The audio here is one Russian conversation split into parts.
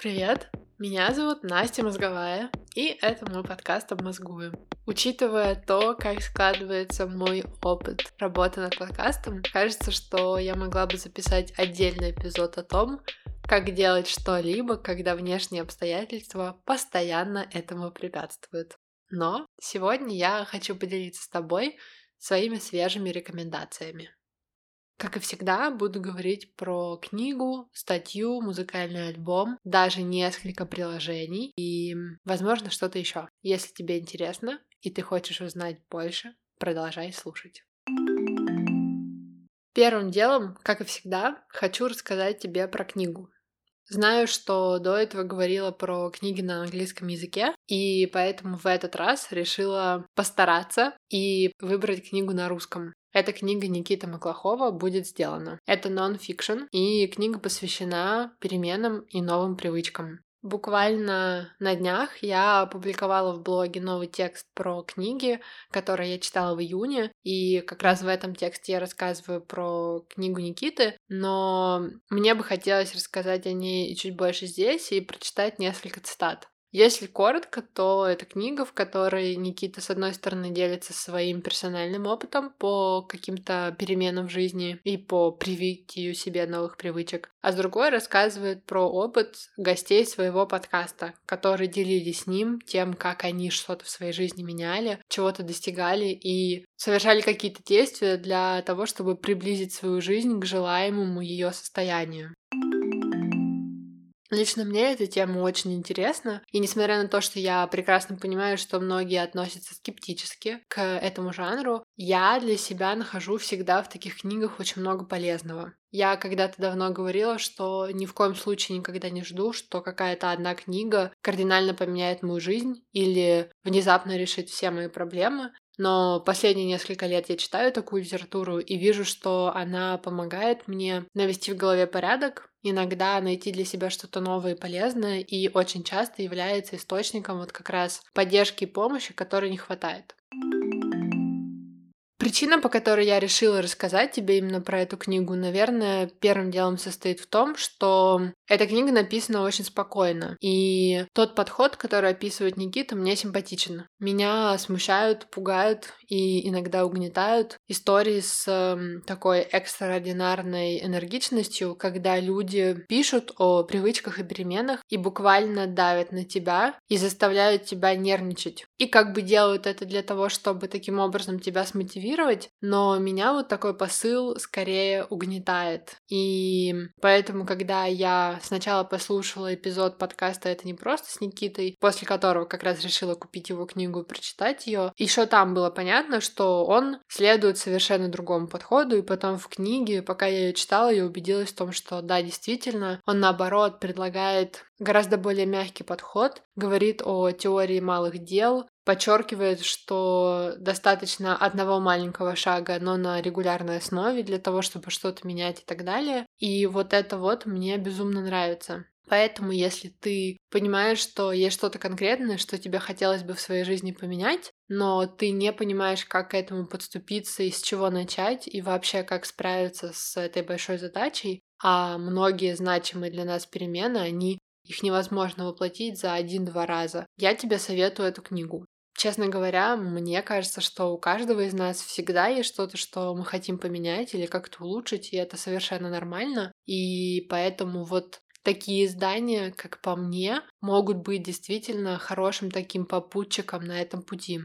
Привет! Меня зовут Настя Мозговая, и это мой подкаст «Обмозгуем». Учитывая то, как складывается мой опыт работы над подкастом, кажется, что я могла бы записать отдельный эпизод о том, как делать что-либо, когда внешние обстоятельства постоянно этому препятствуют. Но сегодня я хочу поделиться с тобой своими свежими рекомендациями. Как и всегда, буду говорить про книгу, статью, музыкальный альбом, даже несколько приложений и, возможно, что-то еще. Если тебе интересно и ты хочешь узнать больше, продолжай слушать. Первым делом, как и всегда, хочу рассказать тебе про книгу. Знаю, что до этого говорила про книги на английском языке, и поэтому в этот раз решила постараться и выбрать книгу на русском. Эта книга Никиты Маклахова будет сделана. Это нон-фикшн, и книга посвящена переменам и новым привычкам. Буквально на днях я опубликовала в блоге новый текст про книги, которые я читала в июне, и как раз в этом тексте я рассказываю про книгу Никиты, но мне бы хотелось рассказать о ней чуть больше здесь и прочитать несколько цитат. Если коротко, то это книга, в которой Никита, с одной стороны, делится своим персональным опытом по каким-то переменам в жизни и по привитию себе новых привычек, а с другой рассказывает про опыт гостей своего подкаста, которые делились с ним тем, как они что-то в своей жизни меняли, чего-то достигали и совершали какие-то действия для того, чтобы приблизить свою жизнь к желаемому ее состоянию. Лично мне эта тема очень интересна, и несмотря на то, что я прекрасно понимаю, что многие относятся скептически к этому жанру, я для себя нахожу всегда в таких книгах очень много полезного. Я когда-то давно говорила, что ни в коем случае никогда не жду, что какая-то одна книга кардинально поменяет мою жизнь или внезапно решит все мои проблемы. Но последние несколько лет я читаю такую литературу и вижу, что она помогает мне навести в голове порядок, иногда найти для себя что-то новое и полезное, и очень часто является источником вот как раз поддержки и помощи, которой не хватает. Причина, по которой я решила рассказать тебе именно про эту книгу, наверное, первым делом состоит в том, что эта книга написана очень спокойно. И тот подход, который описывает Никита, мне симпатичен. Меня смущают, пугают и иногда угнетают истории с э, такой экстраординарной энергичностью, когда люди пишут о привычках и переменах и буквально давят на тебя и заставляют тебя нервничать. И как бы делают это для того, чтобы таким образом тебя смотивировать, мотивировать, но меня вот такой посыл скорее угнетает. И поэтому, когда я сначала послушала эпизод подкаста «Это не просто» с Никитой, после которого как раз решила купить его книгу прочитать ее, еще там было понятно, что он следует совершенно другому подходу, и потом в книге, пока я ее читала, я убедилась в том, что да, действительно, он наоборот предлагает гораздо более мягкий подход, говорит о теории малых дел, подчеркивает, что достаточно одного маленького шага, но на регулярной основе для того, чтобы что-то менять и так далее. И вот это вот мне безумно нравится. Поэтому, если ты понимаешь, что есть что-то конкретное, что тебе хотелось бы в своей жизни поменять, но ты не понимаешь, как к этому подступиться и с чего начать, и вообще как справиться с этой большой задачей, а многие значимые для нас перемены, они их невозможно воплотить за один-два раза. Я тебе советую эту книгу. Честно говоря, мне кажется, что у каждого из нас всегда есть что-то, что мы хотим поменять или как-то улучшить, и это совершенно нормально. И поэтому вот такие издания, как по мне, могут быть действительно хорошим таким попутчиком на этом пути.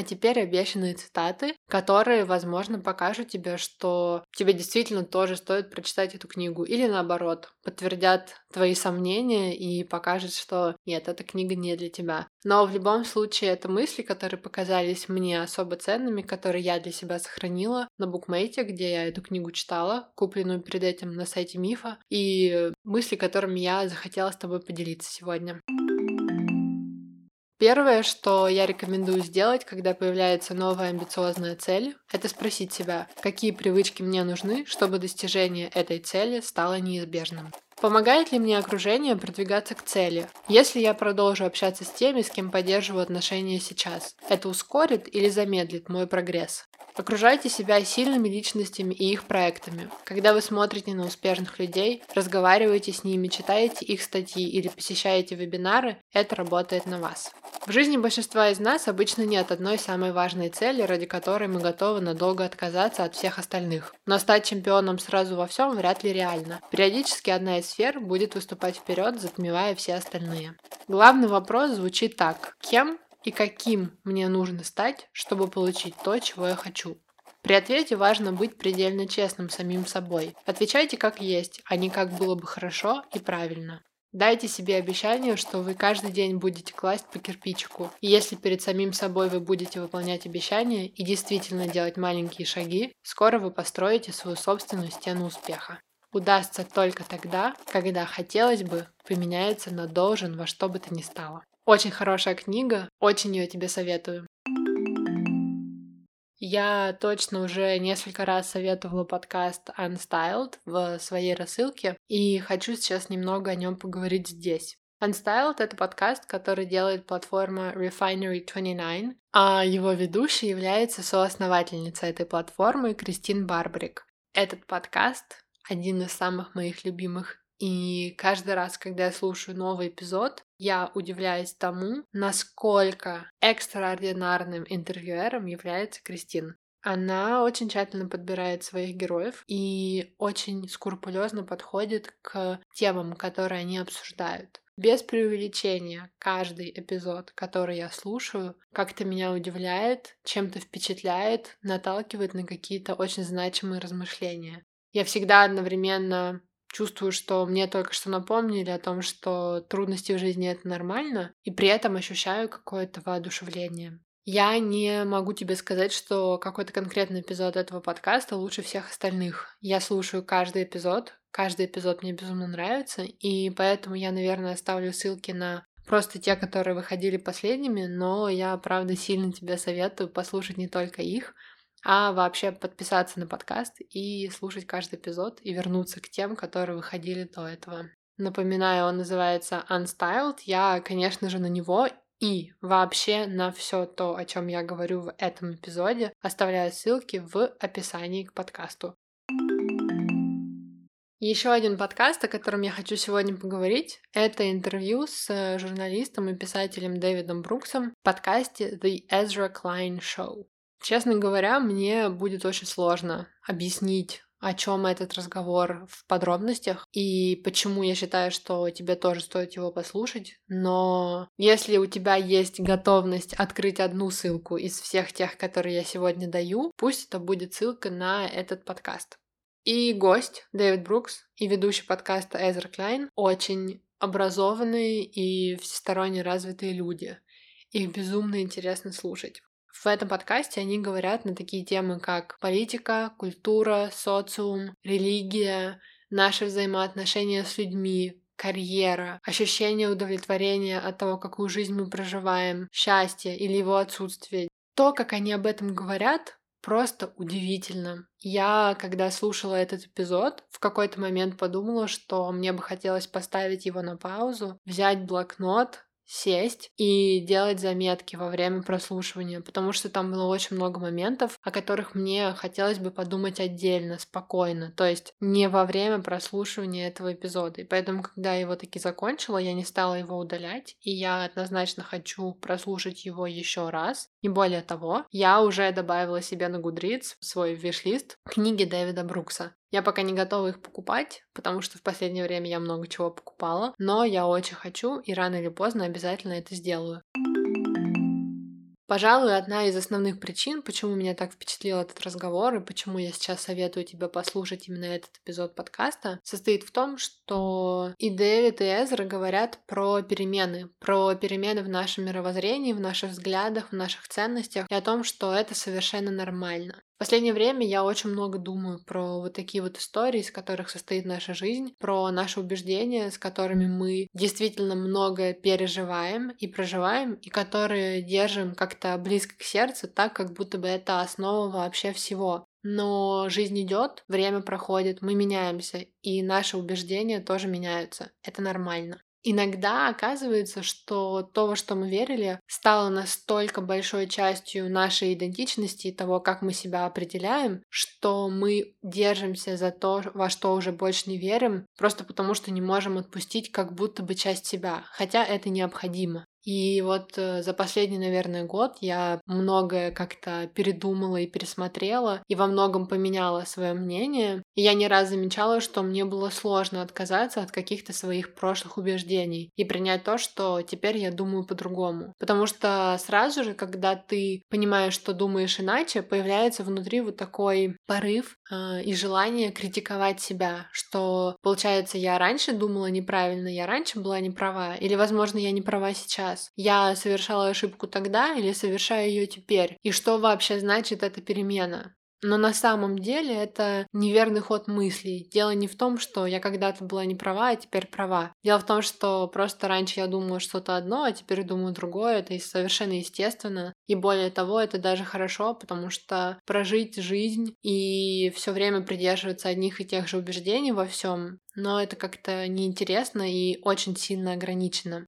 А теперь обещанные цитаты, которые, возможно, покажут тебе, что тебе действительно тоже стоит прочитать эту книгу. Или наоборот, подтвердят твои сомнения и покажут, что нет, эта книга не для тебя. Но в любом случае это мысли, которые показались мне особо ценными, которые я для себя сохранила на букмейте, где я эту книгу читала, купленную перед этим на сайте Мифа, и мысли, которыми я захотела с тобой поделиться сегодня. Первое, что я рекомендую сделать, когда появляется новая амбициозная цель, это спросить себя, какие привычки мне нужны, чтобы достижение этой цели стало неизбежным. Помогает ли мне окружение продвигаться к цели? Если я продолжу общаться с теми, с кем поддерживаю отношения сейчас, это ускорит или замедлит мой прогресс? Окружайте себя сильными личностями и их проектами. Когда вы смотрите на успешных людей, разговариваете с ними, читаете их статьи или посещаете вебинары, это работает на вас. В жизни большинства из нас обычно нет одной самой важной цели, ради которой мы готовы надолго отказаться от всех остальных. Но стать чемпионом сразу во всем вряд ли реально. Периодически одна из сфер будет выступать вперед, затмевая все остальные. Главный вопрос звучит так. Кем и каким мне нужно стать, чтобы получить то, чего я хочу. При ответе важно быть предельно честным самим собой. Отвечайте как есть, а не как было бы хорошо и правильно. Дайте себе обещание, что вы каждый день будете класть по кирпичику. И если перед самим собой вы будете выполнять обещания и действительно делать маленькие шаги, скоро вы построите свою собственную стену успеха. Удастся только тогда, когда хотелось бы поменяется на должен во что бы то ни стало. Очень хорошая книга, очень ее тебе советую. Я точно уже несколько раз советовала подкаст Unstyled в своей рассылке, и хочу сейчас немного о нем поговорить здесь. Unstyled — это подкаст, который делает платформа Refinery 29, а его ведущей является соосновательница этой платформы Кристин Барбрик. Этот подкаст — один из самых моих любимых и каждый раз, когда я слушаю новый эпизод, я удивляюсь тому, насколько экстраординарным интервьюером является Кристин. Она очень тщательно подбирает своих героев и очень скрупулезно подходит к темам, которые они обсуждают. Без преувеличения, каждый эпизод, который я слушаю, как-то меня удивляет, чем-то впечатляет, наталкивает на какие-то очень значимые размышления. Я всегда одновременно чувствую, что мне только что напомнили о том, что трудности в жизни это нормально, и при этом ощущаю какое-то воодушевление. Я не могу тебе сказать, что какой-то конкретный эпизод этого подкаста лучше всех остальных. Я слушаю каждый эпизод, каждый эпизод мне безумно нравится, и поэтому я, наверное, оставлю ссылки на просто те, которые выходили последними, но я, правда, сильно тебе советую послушать не только их, а вообще подписаться на подкаст и слушать каждый эпизод и вернуться к тем, которые выходили до этого. Напоминаю, он называется Unstyled. Я, конечно же, на него и вообще на все то, о чем я говорю в этом эпизоде, оставляю ссылки в описании к подкасту. Еще один подкаст, о котором я хочу сегодня поговорить, это интервью с журналистом и писателем Дэвидом Бруксом в подкасте The Ezra Klein Show. Честно говоря, мне будет очень сложно объяснить о чем этот разговор в подробностях и почему я считаю, что тебе тоже стоит его послушать. Но если у тебя есть готовность открыть одну ссылку из всех тех, которые я сегодня даю, пусть это будет ссылка на этот подкаст. И гость Дэвид Брукс и ведущий подкаста Эзер Клайн очень образованные и всесторонне развитые люди. Их безумно интересно слушать. В этом подкасте они говорят на такие темы, как политика, культура, социум, религия, наши взаимоотношения с людьми, карьера, ощущение удовлетворения от того, какую жизнь мы проживаем, счастье или его отсутствие. То, как они об этом говорят, просто удивительно. Я, когда слушала этот эпизод, в какой-то момент подумала, что мне бы хотелось поставить его на паузу, взять блокнот, сесть и делать заметки во время прослушивания, потому что там было очень много моментов, о которых мне хотелось бы подумать отдельно, спокойно, то есть не во время прослушивания этого эпизода. И поэтому, когда я его таки закончила, я не стала его удалять, и я однозначно хочу прослушать его еще раз. И более того, я уже добавила себе на Goodreads свой виш-лист книги Дэвида Брукса. Я пока не готова их покупать, потому что в последнее время я много чего покупала, но я очень хочу и рано или поздно обязательно это сделаю. Пожалуй, одна из основных причин, почему меня так впечатлил этот разговор и почему я сейчас советую тебе послушать именно этот эпизод подкаста, состоит в том, что и Дэвид, и Эзра говорят про перемены, про перемены в нашем мировоззрении, в наших взглядах, в наших ценностях и о том, что это совершенно нормально. В последнее время я очень много думаю про вот такие вот истории, из которых состоит наша жизнь, про наши убеждения, с которыми мы действительно многое переживаем и проживаем, и которые держим как-то близко к сердцу, так как будто бы это основа вообще всего. Но жизнь идет, время проходит, мы меняемся, и наши убеждения тоже меняются. Это нормально. Иногда оказывается, что то, во что мы верили, стало настолько большой частью нашей идентичности и того, как мы себя определяем, что мы держимся за то, во что уже больше не верим, просто потому что не можем отпустить как будто бы часть себя, хотя это необходимо. И вот э, за последний, наверное, год я многое как-то передумала и пересмотрела, и во многом поменяла свое мнение. И я не раз замечала, что мне было сложно отказаться от каких-то своих прошлых убеждений и принять то, что теперь я думаю по-другому. Потому что сразу же, когда ты понимаешь, что думаешь иначе, появляется внутри вот такой порыв э, и желание критиковать себя, что, получается, я раньше думала неправильно, я раньше была не права, или, возможно, я не права сейчас, сейчас. Я совершала ошибку тогда или совершаю ее теперь? И что вообще значит эта перемена? Но на самом деле это неверный ход мыслей. Дело не в том, что я когда-то была не права, а теперь права. Дело в том, что просто раньше я думала что-то одно, а теперь думаю другое. Это совершенно естественно. И более того, это даже хорошо, потому что прожить жизнь и все время придерживаться одних и тех же убеждений во всем, но это как-то неинтересно и очень сильно ограничено.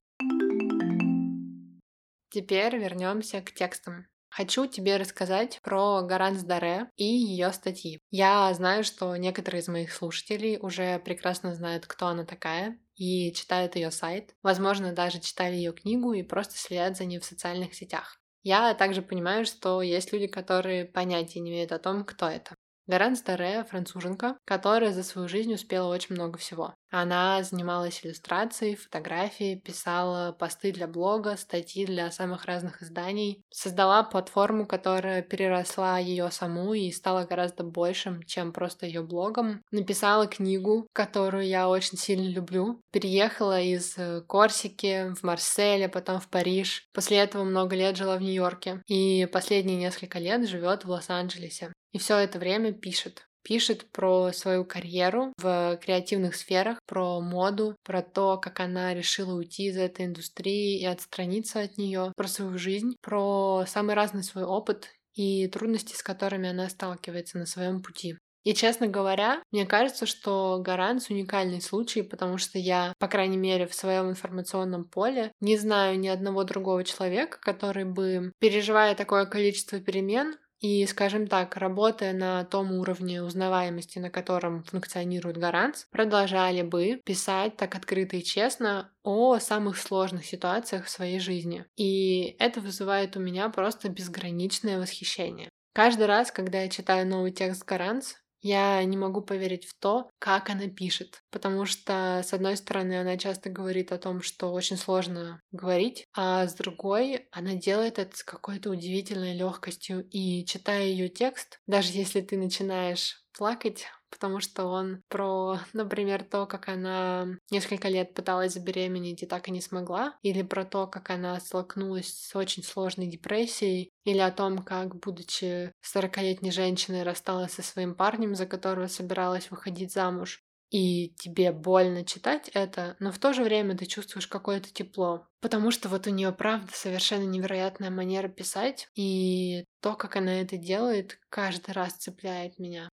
Теперь вернемся к текстам. Хочу тебе рассказать про Гаранс Даре и ее статьи. Я знаю, что некоторые из моих слушателей уже прекрасно знают, кто она такая, и читают ее сайт. Возможно, даже читали ее книгу и просто следят за ней в социальных сетях. Я также понимаю, что есть люди, которые понятия не имеют о том, кто это. Гаранс Даре — француженка, которая за свою жизнь успела очень много всего. Она занималась иллюстрацией, фотографией, писала посты для блога, статьи для самых разных изданий, создала платформу, которая переросла ее саму и стала гораздо большим, чем просто ее блогом. Написала книгу, которую я очень сильно люблю. Переехала из э, Корсики в Марсель, а потом в Париж. После этого много лет жила в Нью-Йорке. И последние несколько лет живет в Лос-Анджелесе. И все это время пишет пишет про свою карьеру в креативных сферах, про моду, про то, как она решила уйти из этой индустрии и отстраниться от нее, про свою жизнь, про самый разный свой опыт и трудности, с которыми она сталкивается на своем пути. И, честно говоря, мне кажется, что Гаранс уникальный случай, потому что я, по крайней мере, в своем информационном поле не знаю ни одного другого человека, который бы, переживая такое количество перемен, и, скажем так, работая на том уровне узнаваемости, на котором функционирует гарант, продолжали бы писать так открыто и честно о самых сложных ситуациях в своей жизни. И это вызывает у меня просто безграничное восхищение. Каждый раз, когда я читаю новый текст Гаранс, я не могу поверить в то, как она пишет, потому что, с одной стороны, она часто говорит о том, что очень сложно говорить, а с другой, она делает это с какой-то удивительной легкостью. И читая ее текст, даже если ты начинаешь плакать, потому что он про, например, то, как она несколько лет пыталась забеременеть и так и не смогла, или про то, как она столкнулась с очень сложной депрессией, или о том, как, будучи 40-летней женщиной, рассталась со своим парнем, за которого собиралась выходить замуж. И тебе больно читать это, но в то же время ты чувствуешь какое-то тепло. Потому что вот у нее правда совершенно невероятная манера писать, и то, как она это делает, каждый раз цепляет меня.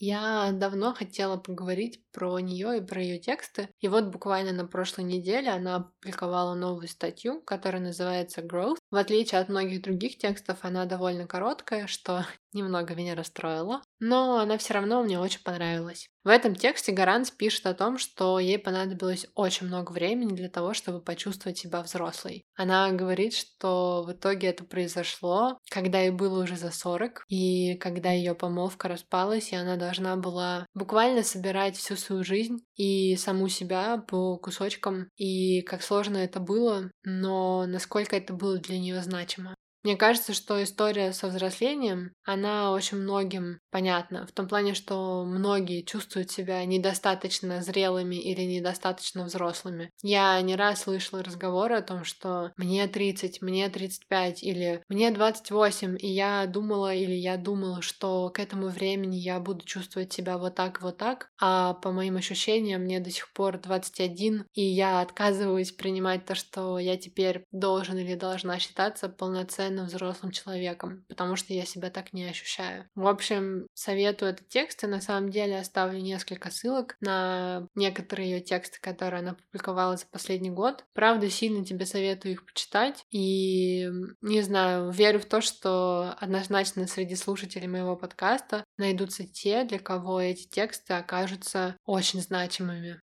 Я давно хотела поговорить про нее и про ее тексты. И вот буквально на прошлой неделе она опубликовала новую статью, которая называется Growth. В отличие от многих других текстов, она довольно короткая, что немного меня расстроило, но она все равно мне очень понравилась. В этом тексте Гаранс пишет о том, что ей понадобилось очень много времени для того, чтобы почувствовать себя взрослой. Она говорит, что в итоге это произошло, когда ей было уже за 40, и когда ее помолвка распалась, и она должна была буквально собирать всю свою жизнь и саму себя по кусочкам, и как сложно это было, но насколько это было для нее значимо. Мне кажется, что история со взрослением, она очень многим понятна. В том плане, что многие чувствуют себя недостаточно зрелыми или недостаточно взрослыми. Я не раз слышала разговоры о том, что мне 30, мне 35 или мне 28, и я думала или я думала, что к этому времени я буду чувствовать себя вот так, вот так, а по моим ощущениям мне до сих пор 21, и я отказываюсь принимать то, что я теперь должен или должна считаться полноценным полноценно взрослым человеком, потому что я себя так не ощущаю. В общем, советую этот текст, и на самом деле оставлю несколько ссылок на некоторые ее тексты, которые она публиковала за последний год. Правда, сильно тебе советую их почитать, и не знаю, верю в то, что однозначно среди слушателей моего подкаста найдутся те, для кого эти тексты окажутся очень значимыми.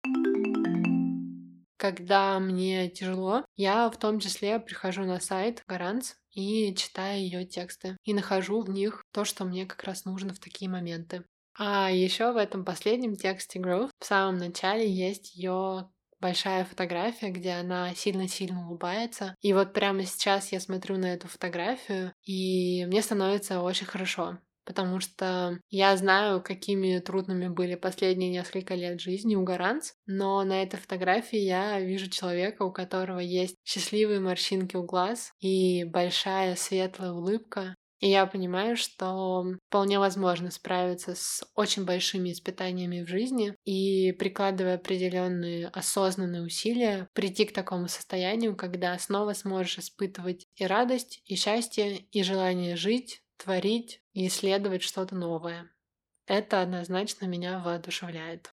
Когда мне тяжело, я в том числе прихожу на сайт Гаранц и читаю ее тексты. И нахожу в них то, что мне как раз нужно в такие моменты. А еще в этом последнем тексте Growth в самом начале есть ее большая фотография, где она сильно-сильно улыбается. И вот прямо сейчас я смотрю на эту фотографию, и мне становится очень хорошо потому что я знаю, какими трудными были последние несколько лет жизни у Гаранц, но на этой фотографии я вижу человека, у которого есть счастливые морщинки у глаз и большая светлая улыбка, и я понимаю, что вполне возможно справиться с очень большими испытаниями в жизни и прикладывая определенные осознанные усилия, прийти к такому состоянию, когда снова сможешь испытывать и радость, и счастье, и желание жить, творить и исследовать что-то новое. Это однозначно меня воодушевляет.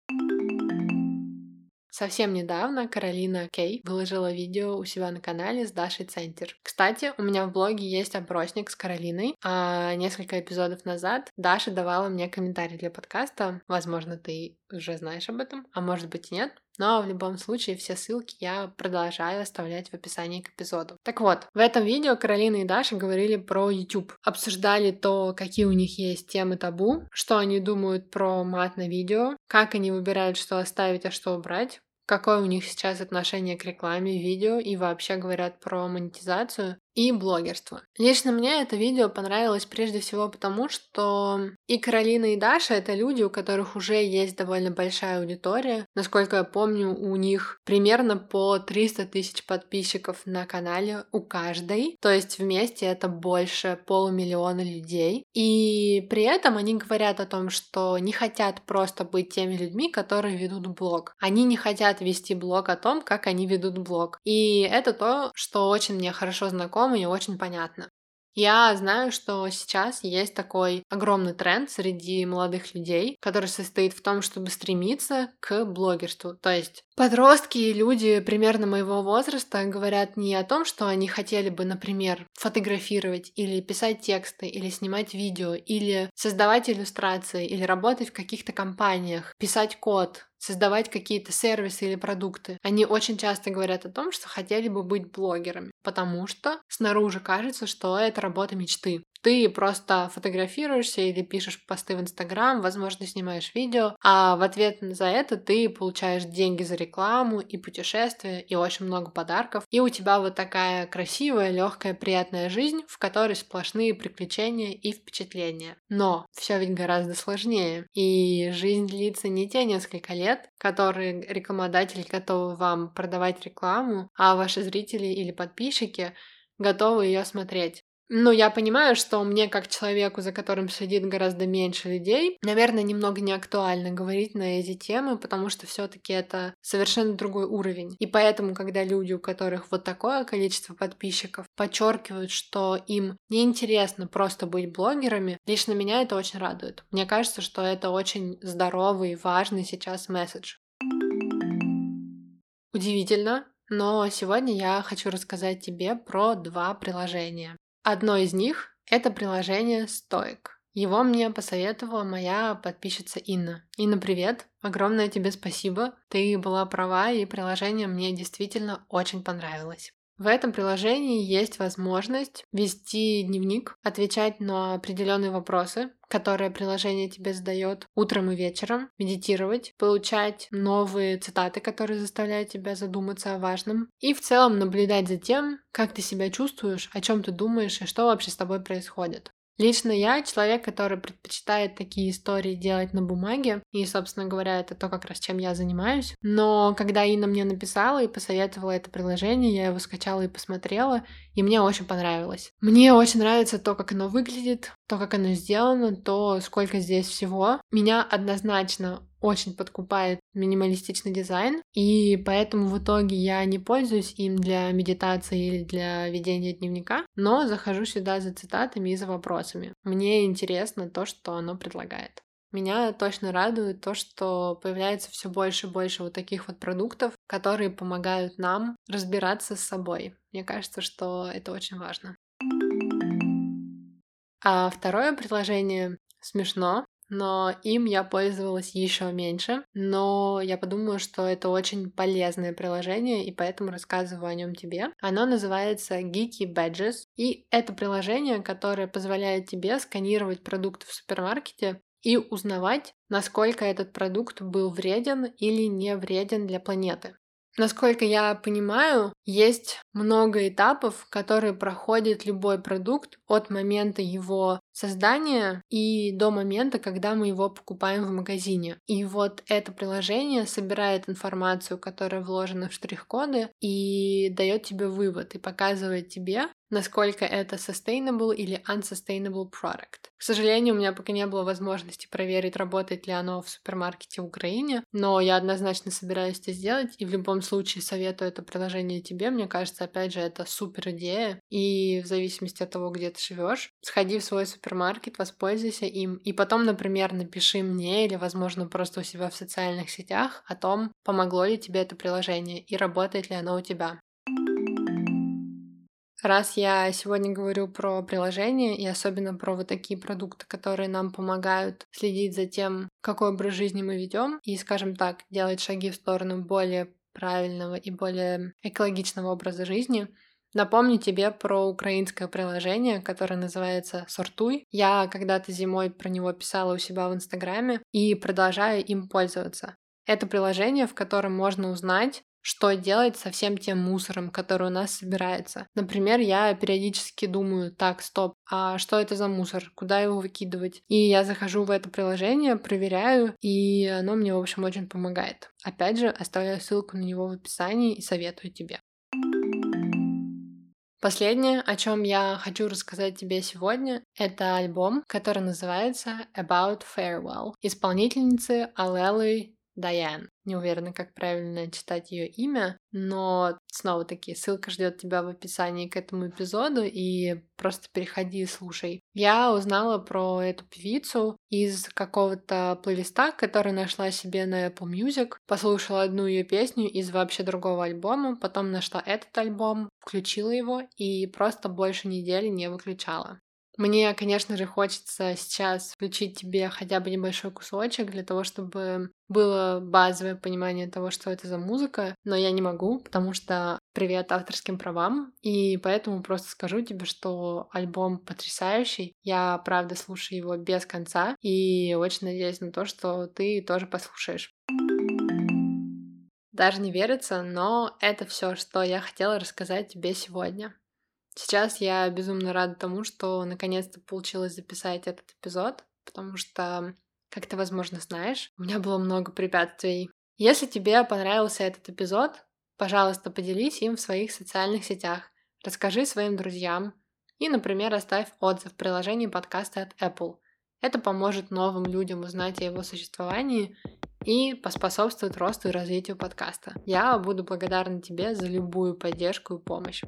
Совсем недавно Каролина Кей выложила видео у себя на канале с Дашей Центр. Кстати, у меня в блоге есть опросник с Каролиной, а несколько эпизодов назад Даша давала мне комментарий для подкаста. Возможно, ты уже знаешь об этом, а может быть и нет. Но в любом случае все ссылки я продолжаю оставлять в описании к эпизоду. Так вот, в этом видео Каролина и Даша говорили про YouTube. Обсуждали то, какие у них есть темы табу, что они думают про мат на видео, как они выбирают, что оставить, а что убрать, какое у них сейчас отношение к рекламе, видео и вообще говорят про монетизацию и блогерство. Лично мне это видео понравилось прежде всего потому, что и Каролина, и Даша — это люди, у которых уже есть довольно большая аудитория. Насколько я помню, у них примерно по 300 тысяч подписчиков на канале у каждой. То есть вместе это больше полумиллиона людей. И при этом они говорят о том, что не хотят просто быть теми людьми, которые ведут блог. Они не хотят вести блог о том, как они ведут блог. И это то, что очень мне хорошо знакомо знакомо и очень понятно. Я знаю, что сейчас есть такой огромный тренд среди молодых людей, который состоит в том, чтобы стремиться к блогерству. То есть подростки и люди примерно моего возраста говорят не о том, что они хотели бы, например, фотографировать или писать тексты, или снимать видео, или создавать иллюстрации, или работать в каких-то компаниях, писать код, создавать какие-то сервисы или продукты. Они очень часто говорят о том, что хотели бы быть блогерами, потому что снаружи кажется, что это работа мечты. Ты просто фотографируешься или пишешь посты в Инстаграм, возможно, снимаешь видео, а в ответ за это ты получаешь деньги за рекламу и путешествия, и очень много подарков. И у тебя вот такая красивая, легкая, приятная жизнь, в которой сплошные приключения и впечатления. Но все ведь гораздо сложнее. И жизнь длится не те несколько лет, которые рекламодатель готов вам продавать рекламу, а ваши зрители или подписчики готовы ее смотреть. Ну, я понимаю, что мне, как человеку, за которым следит гораздо меньше людей, наверное, немного не актуально говорить на эти темы, потому что все-таки это совершенно другой уровень. И поэтому, когда люди, у которых вот такое количество подписчиков, подчеркивают, что им неинтересно просто быть блогерами, лично меня это очень радует. Мне кажется, что это очень здоровый и важный сейчас месседж. Удивительно, но сегодня я хочу рассказать тебе про два приложения. Одно из них — это приложение Stoic. Его мне посоветовала моя подписчица Инна. Инна, привет! Огромное тебе спасибо. Ты была права, и приложение мне действительно очень понравилось. В этом приложении есть возможность вести дневник, отвечать на определенные вопросы, которые приложение тебе задает утром и вечером, медитировать, получать новые цитаты, которые заставляют тебя задуматься о важном, и в целом наблюдать за тем, как ты себя чувствуешь, о чем ты думаешь и что вообще с тобой происходит. Лично я человек, который предпочитает такие истории делать на бумаге, и, собственно говоря, это то, как раз чем я занимаюсь. Но когда Инна мне написала и посоветовала это приложение, я его скачала и посмотрела, и мне очень понравилось. Мне очень нравится то, как оно выглядит, то, как оно сделано, то, сколько здесь всего. Меня однозначно очень подкупает минималистичный дизайн, и поэтому в итоге я не пользуюсь им для медитации или для ведения дневника, но захожу сюда за цитатами и за вопросами. Мне интересно то, что оно предлагает. Меня точно радует то, что появляется все больше и больше вот таких вот продуктов, которые помогают нам разбираться с собой. Мне кажется, что это очень важно. А второе предложение смешно, но им я пользовалась еще меньше. Но я подумала, что это очень полезное приложение, и поэтому рассказываю о нем тебе. Оно называется Geeky Badges, и это приложение, которое позволяет тебе сканировать продукты в супермаркете и узнавать, насколько этот продукт был вреден или не вреден для планеты. Насколько я понимаю, есть много этапов, которые проходит любой продукт от момента его создания и до момента, когда мы его покупаем в магазине. И вот это приложение собирает информацию, которая вложена в штрих-коды, и дает тебе вывод и показывает тебе, насколько это sustainable или unsustainable product. К сожалению, у меня пока не было возможности проверить, работает ли оно в супермаркете в Украине, но я однозначно собираюсь это сделать, и в любом случае советую это приложение тебе. Мне кажется, опять же, это супер идея, и в зависимости от того, где ты живешь, сходи в свой воспользуйся им, и потом, например, напиши мне или, возможно, просто у себя в социальных сетях о том, помогло ли тебе это приложение и работает ли оно у тебя. Раз я сегодня говорю про приложения и особенно про вот такие продукты, которые нам помогают следить за тем, какой образ жизни мы ведем, и, скажем так, делать шаги в сторону более правильного и более экологичного образа жизни, Напомню тебе про украинское приложение, которое называется «Сортуй». Я когда-то зимой про него писала у себя в Инстаграме и продолжаю им пользоваться. Это приложение, в котором можно узнать, что делать со всем тем мусором, который у нас собирается. Например, я периодически думаю, так, стоп, а что это за мусор, куда его выкидывать? И я захожу в это приложение, проверяю, и оно мне, в общем, очень помогает. Опять же, оставляю ссылку на него в описании и советую тебе. Последнее, о чем я хочу рассказать тебе сегодня, это альбом, который называется About Farewell, исполнительницы Алелы Дайан. Не уверена, как правильно читать ее имя, но снова таки ссылка ждет тебя в описании к этому эпизоду и просто переходи и слушай. Я узнала про эту певицу из какого-то плейлиста, который нашла себе на Apple Music, послушала одну ее песню из вообще другого альбома, потом нашла этот альбом, включила его и просто больше недели не выключала. Мне, конечно же, хочется сейчас включить тебе хотя бы небольшой кусочек для того, чтобы было базовое понимание того, что это за музыка, но я не могу, потому что привет авторским правам, и поэтому просто скажу тебе, что альбом потрясающий, я правда слушаю его без конца, и очень надеюсь на то, что ты тоже послушаешь. Даже не верится, но это все, что я хотела рассказать тебе сегодня. Сейчас я безумно рада тому, что наконец-то получилось записать этот эпизод, потому что, как ты, возможно, знаешь, у меня было много препятствий. Если тебе понравился этот эпизод, пожалуйста, поделись им в своих социальных сетях, расскажи своим друзьям и, например, оставь отзыв в приложении подкаста от Apple. Это поможет новым людям узнать о его существовании и поспособствует росту и развитию подкаста. Я буду благодарна тебе за любую поддержку и помощь.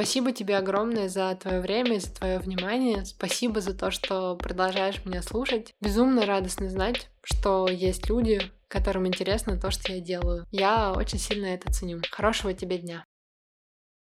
Спасибо тебе огромное за твое время, за твое внимание. Спасибо за то, что продолжаешь меня слушать. Безумно радостно знать, что есть люди, которым интересно то, что я делаю. Я очень сильно это ценю. Хорошего тебе дня.